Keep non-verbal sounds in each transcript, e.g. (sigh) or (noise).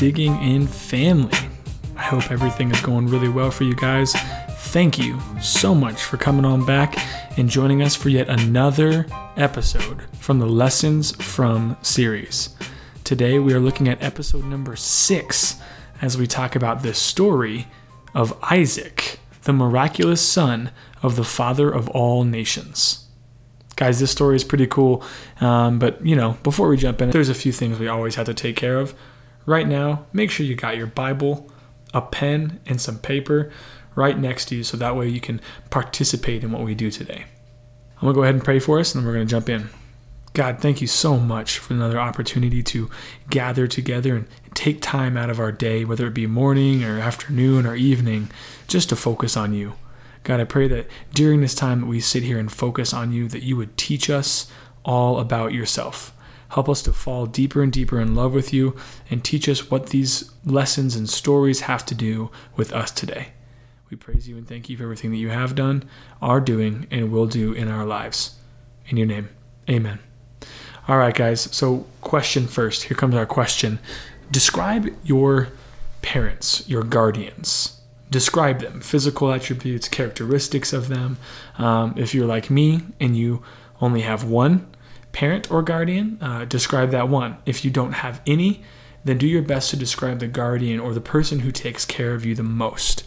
Digging In family? I hope everything is going really well for you guys. Thank you so much for coming on back and joining us for yet another episode from the Lessons from series. Today we are looking at episode number six as we talk about the story of Isaac, the miraculous son of the father of all nations. Guys, this story is pretty cool, um, but you know, before we jump in, there's a few things we always have to take care of. Right now, make sure you got your Bible, a pen, and some paper right next to you so that way you can participate in what we do today. I'm going to go ahead and pray for us and then we're going to jump in. God, thank you so much for another opportunity to gather together and take time out of our day, whether it be morning or afternoon or evening, just to focus on you. God, I pray that during this time that we sit here and focus on you, that you would teach us all about yourself. Help us to fall deeper and deeper in love with you and teach us what these lessons and stories have to do with us today. We praise you and thank you for everything that you have done, are doing, and will do in our lives. In your name, amen. All right, guys. So, question first. Here comes our question. Describe your parents, your guardians describe them physical attributes characteristics of them um, if you're like me and you only have one parent or guardian uh, describe that one if you don't have any then do your best to describe the guardian or the person who takes care of you the most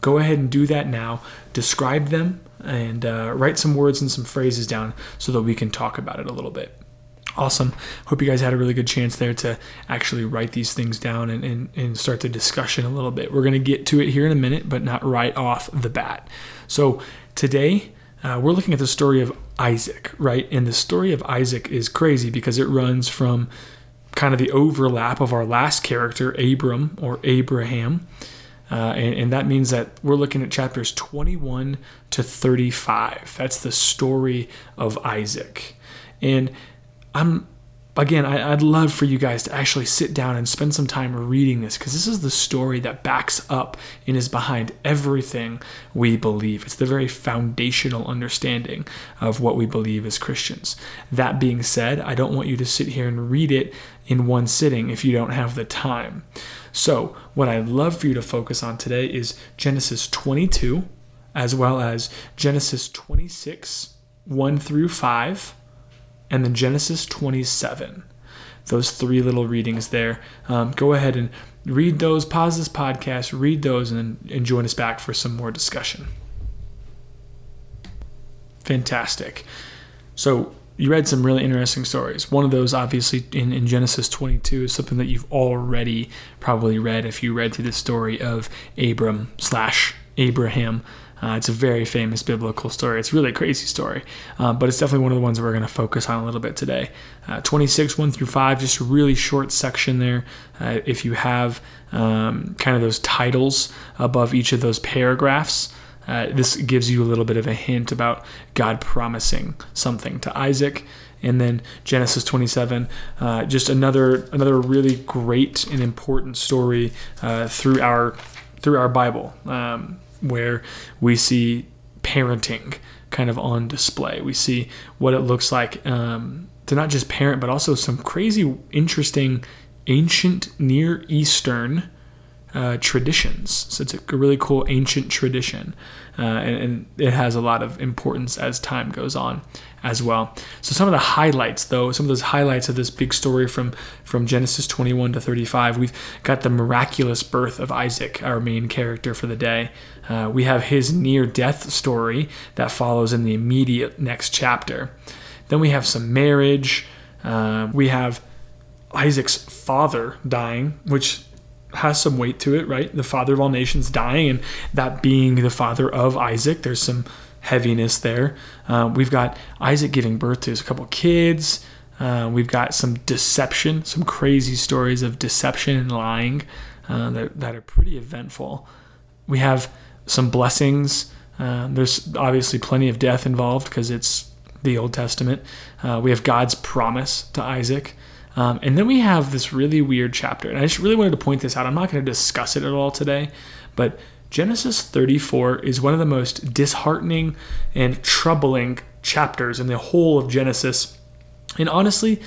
go ahead and do that now describe them and uh, write some words and some phrases down so that we can talk about it a little bit Awesome. Hope you guys had a really good chance there to actually write these things down and, and, and start the discussion a little bit. We're going to get to it here in a minute, but not right off the bat. So today, uh, we're looking at the story of Isaac, right? And the story of Isaac is crazy because it runs from kind of the overlap of our last character, Abram or Abraham. Uh, and, and, that means that we're looking at chapters 21 to 35. That's the story of Isaac. And I'm again, I, would love for you guys to actually sit down and spend some time reading this because this is the story that backs up and is behind everything we believe. It's the very foundational understanding of what we believe as Christians. That being said, I don't want you to sit here and read it in one sitting if you don't have the time. So, what I'd love for you to focus on today is Genesis 22 as well as Genesis 26, 1 through 5 and then Genesis 27. Those three little readings there. Um, go ahead and read those, pause this podcast, read those, and, and join us back for some more discussion. Fantastic. So, you read some really interesting stories. One of those, obviously, in, in Genesis 22, is something that you've already probably read if you read through the story of Abram slash Abraham uh, it's a very famous biblical story. It's really a crazy story, uh, but it's definitely one of the ones that we're going to focus on a little bit today. Uh, 26, 1 through 5, just a really short section there. Uh, if you have um, kind of those titles above each of those paragraphs, uh, this gives you a little bit of a hint about God promising something to Isaac and then Genesis 27, uh, just another another really great and important story uh, through our through our Bible. Um, where we see parenting kind of on display. We see what it looks like um, to not just parent, but also some crazy, interesting, ancient Near Eastern uh, traditions. So it's a really cool ancient tradition, uh, and, and, it has a lot of importance as time goes on as well. So some of the highlights, though, some of those highlights of this big story from from Genesis 21 to 35, we've got the miraculous birth of Isaac, our main character for the day. Uh, we have his near death story that follows in the immediate next chapter. Then we have some marriage. Uh, we have Isaac's father dying, which has some weight to it, right? The father of all nations dying, and that being the father of Isaac. There's some heaviness there. Uh, we've got Isaac giving birth to a couple kids. Uh, we've got some deception, some crazy stories of deception and lying uh, that, that are pretty eventful. We have some blessings. Uh, there's obviously plenty of death involved because it's the Old Testament. Uh, we have God's promise to Isaac. Um, and then we have this really weird chapter. And I just really wanted to point this out. I'm not going to discuss it at all today, but Genesis 34 is one of the most disheartening and troubling chapters in the whole of Genesis. And honestly,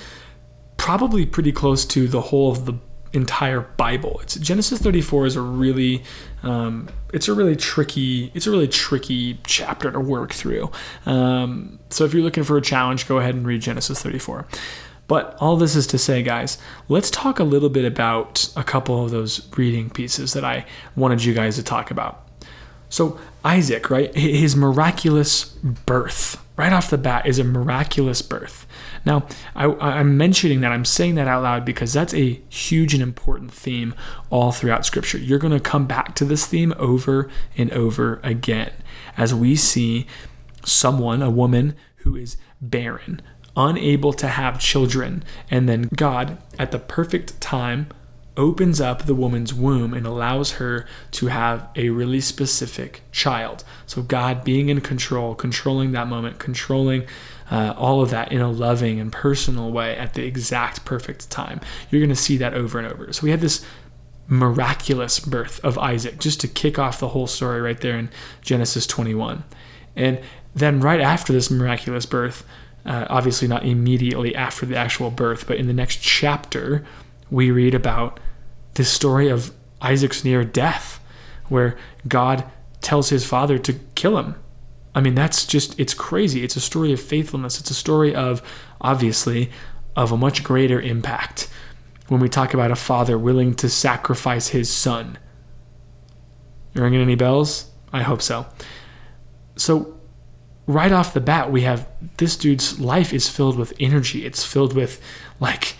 probably pretty close to the whole of the entire Bible. It's Genesis 34 is a really um, it's a really tricky it's a really tricky chapter to work through. Um, so if you're looking for a challenge, go ahead and read Genesis 34. But all this is to say, guys, let's talk a little bit about a couple of those reading pieces that I wanted you guys to talk about. So, Isaac, right, his miraculous birth, right off the bat, is a miraculous birth. Now, I, am mentioning that, I'm saying that out loud because that's a huge and important theme all throughout Scripture. You're going to come back to this theme over and over again as we see someone, a woman, who is barren, unable to have children. And then God, at the perfect time, opens up the woman's womb and allows her to have a really specific child. So, God being in control, controlling that moment, controlling uh, all of that in a loving and personal way at the exact perfect time. You're going to see that over and over. So, we have this miraculous birth of Isaac just to kick off the whole story right there in Genesis 21. And then, right after this miraculous birth, uh, obviously, not immediately after the actual birth, but in the next chapter, we read about this story of Isaac's near death, where God tells his father to kill him. I mean, that's just, it's crazy. It's a story of faithfulness. It's a story of, obviously, of a much greater impact when we talk about a father willing to sacrifice his son. Ringing any bells? I hope so. So, right off the bat, we have this dude's life is filled with energy. It's filled with like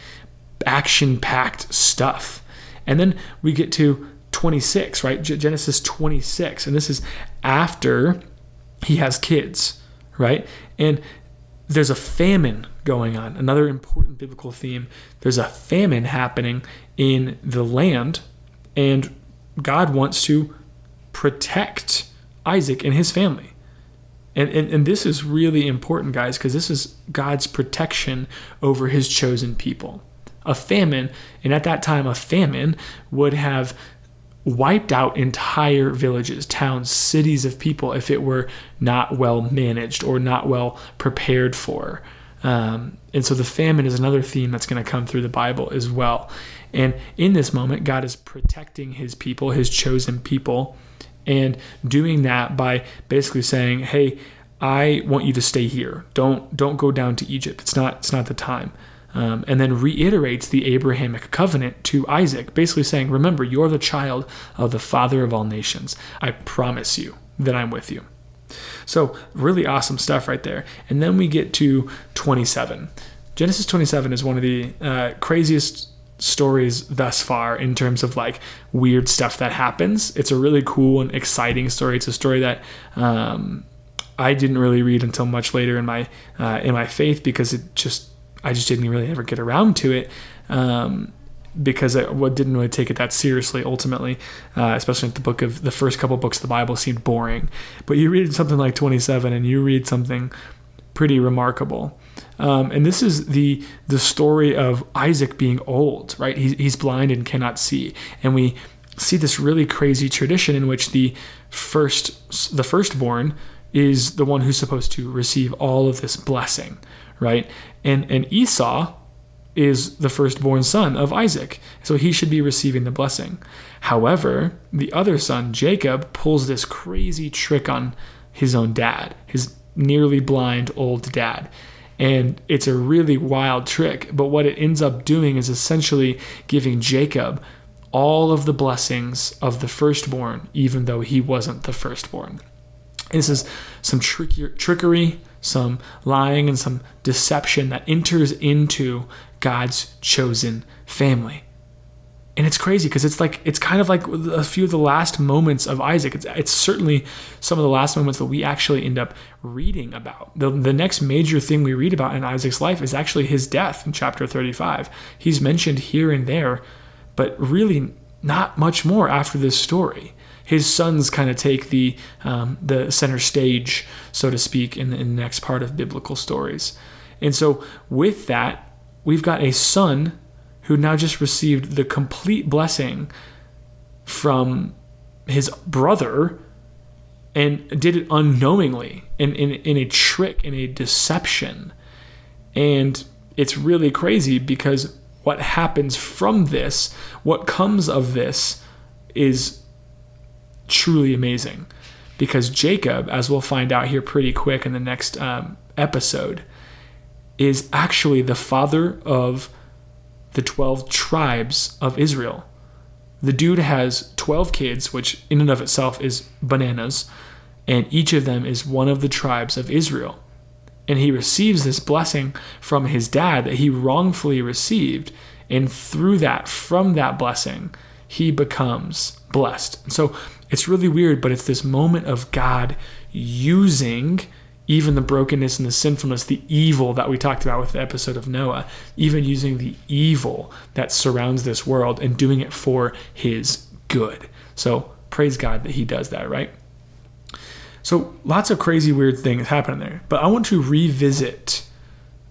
action packed stuff. And then we get to 26, right? Genesis 26. And this is after he has kids, right? And there's a famine going on. Another important biblical theme. There's a famine happening in the land, and God wants to protect Isaac and his family. And, and, and this is really important, guys, because this is God's protection over his chosen people. A famine, and at that time, a famine would have wiped out entire villages, towns, cities of people if it were not well managed or not well prepared for. Um, and so the famine is another theme that's going to come through the Bible as well. And in this moment, God is protecting his people, his chosen people, and doing that by basically saying, "Hey, I want you to stay here. Don't don't go down to Egypt. It's not it's not the time." Um, and then reiterates the Abrahamic covenant to Isaac, basically saying, "Remember, you're the child of the Father of all nations. I promise you that I'm with you." So really awesome stuff right there. And then we get to 27. Genesis 27 is one of the uh, craziest stories thus far in terms of like weird stuff that happens. It's a really cool and exciting story. It's a story that um, I didn't really read until much later in my uh, in my faith because it just I just didn't really ever get around to it. Um, because I didn't really take it that seriously ultimately, uh, especially the book of the first couple books of the Bible seemed boring. But you read something like 27 and you read something pretty remarkable. Um, and this is the the story of Isaac being old, right? He, he's blind and cannot see, and we see this really crazy tradition in which the first the firstborn is the one who's supposed to receive all of this blessing, right? And and Esau is the firstborn son of Isaac, so he should be receiving the blessing. However, the other son, Jacob, pulls this crazy trick on his own dad, his nearly blind old dad. And it's a really wild trick. But what it ends up doing is essentially giving Jacob all of the blessings of the firstborn, even though he wasn't the firstborn. This is some tricky, trickery, some lying, and some deception that enters into God's chosen family and it's crazy because it's like it's kind of like a few of the last moments of Isaac. It's, it's certainly some of the last moments that we actually end up reading about. The, the next major thing we read about in Isaac's life is actually his death in chapter 35. He's mentioned here and there, but really not much more after this story. His sons kind of take the um, the center stage, so to speak, in the, in the next part of biblical stories. And so, with that, we've got a son who now just received the complete blessing from his brother and did it unknowingly in, in, in a trick, in a deception. And it's really crazy because what happens from this, what comes of this, is truly amazing. Because Jacob, as we'll find out here pretty quick in the next um, episode, is actually the father of the 12 tribes of Israel. The dude has 12 kids, which in and of itself is bananas, and each of them is one of the tribes of Israel. And he receives this blessing from his dad that he wrongfully received. And through that, from that blessing, he becomes blessed. So it's really weird, but it's this moment of God using even the brokenness and the sinfulness, the evil that we talked about with the episode of Noah, even using the evil that surrounds this world and doing it for his good. So praise God that he does that, right? So lots of crazy, weird things happening there. But I want to revisit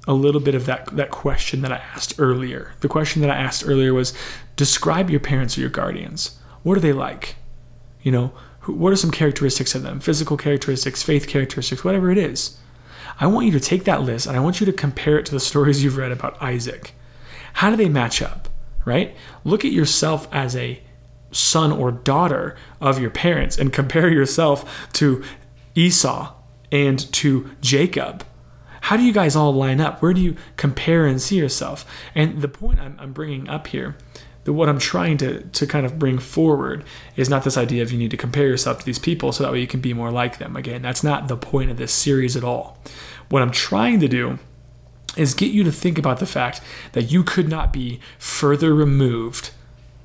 a little bit of that, that question that I asked earlier. The question that I asked earlier was describe your parents or your guardians. What are they like? You know, what are some characteristics of them? Physical characteristics, faith characteristics, whatever it is. I want you to take that list and I want you to compare it to the (laughs) stories you've read about Isaac. How do they match up, right? Look at yourself as a son or daughter of your parents and (laughs) compare yourself to Esau and to Jacob. How do you guys all line up? Where do you compare and see yourself? And the point I'm, I'm bringing up here that what I'm trying to, to kind of bring forward is not this idea of you need to compare yourself to these people so that way you can be more like them. Again, that's not the point of this series at all. What I'm trying to do is get you to think about the fact that you could not be further removed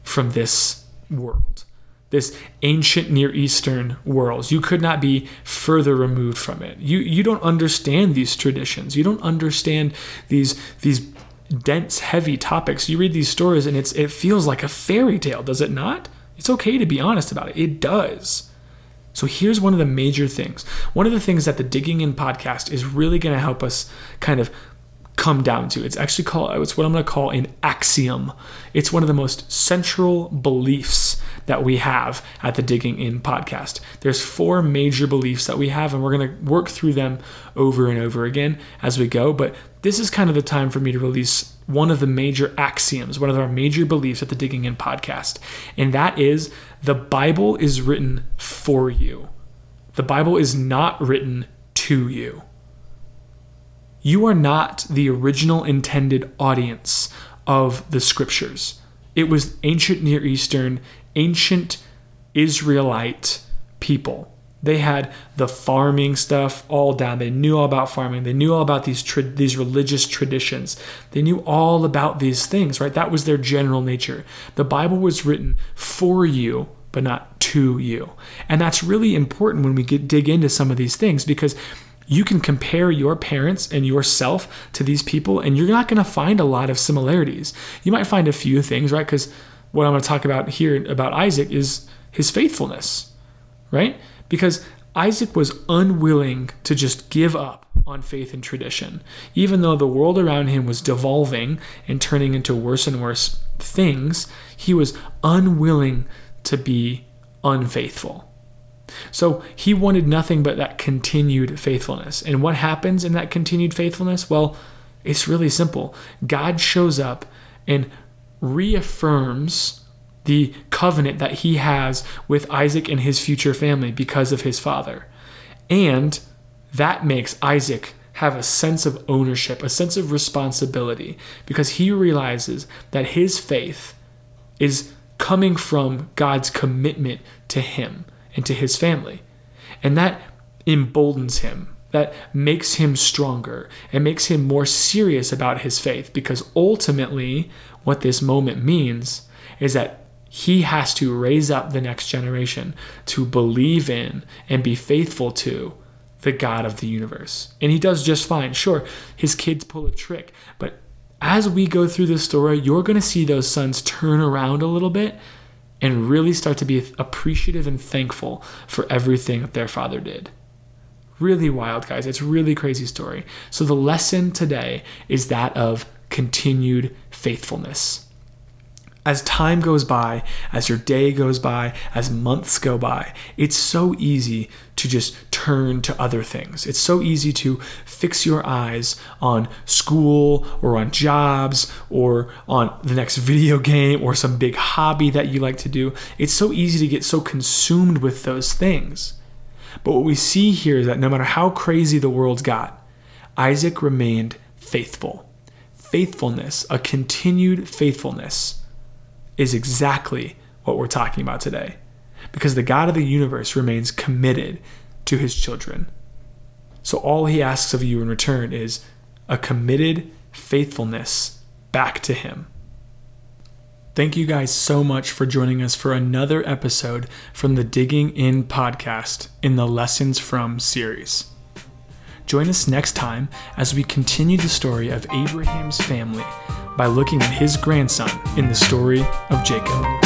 from this world, this ancient Near Eastern world. You could not be further removed from it. You you don't understand these traditions. You don't understand these these dense, heavy topics. You read these stories and it's it feels like a fairy tale, does it not? It's okay to be honest about it. It does. So here's one of the major things. One of the things that the Digging In podcast is really going to help us kind of come down to. It's actually called it's what I'm going to call an axiom. It's one of the most central beliefs that we have at the Digging In podcast. There's four major beliefs that we have and we're going to work through them over and over again as we go, but this is kind of the time for me to release one of the major axioms, one of our major beliefs at the Digging In podcast. And that is the Bible is written for you. The Bible is not written to you. You are not the original intended audience of the scriptures. It was ancient Near Eastern, ancient Israelite people. They had the farming stuff all down. They knew all about farming. They knew all about these tra- these religious traditions. They knew all about these things, right? That was their general nature. The Bible was written for you, but not to you. And that's really important when we get dig into some of these things because you can compare your parents and yourself to these people and you're not going to find a lot of similarities. You might find a few things, right? Cuz what I'm going to talk about here about Isaac is his faithfulness, right? because Isaac was unwilling to just give up on faith and tradition. Even though the world around him was devolving and turning into worse and worse things, he was unwilling to be unfaithful. So he wanted nothing but that continued faithfulness. And what happens in that continued faithfulness? Well, it's really simple. God shows up and reaffirms the covenant that he has with Isaac and his future family because of his father. And that makes Isaac have a sense of ownership, a sense of responsibility, because he realizes that his faith is coming from God's commitment to him and to his family. And that emboldens him, that makes him stronger and makes him more serious about his faith, because ultimately, what this moment means is that he has to raise up the next generation to believe in and be faithful to the God of the universe. And he does just fine. Sure, his kids pull a trick, but as we go through this story, you're going to see those sons turn around a little bit and really start to be appreciative and thankful for everything that their father did. Really wild, guys. It's a really crazy story. So the lesson today is that of continued faithfulness. As time goes by, as your day goes by, as months go by, it's so easy to just turn to other things. It's so easy to fix your eyes on school or on jobs or on the next (laughs) video game or some big hobby that you like to do. It's so easy to get so consumed with those things. But what we see here is that no matter how crazy the world got, Isaac remained faithful. Faithfulness, a continued faithfulness is exactly what we're talking about today. Because the God of the universe remains committed to his children. So all he asks of you in return is a committed faithfulness back to him. Thank you guys so much for joining us for another episode from the Digging In podcast in the Lessons From series. Join us next time as we continue the story of Abraham's family by looking at his grandson in the story of Jacob.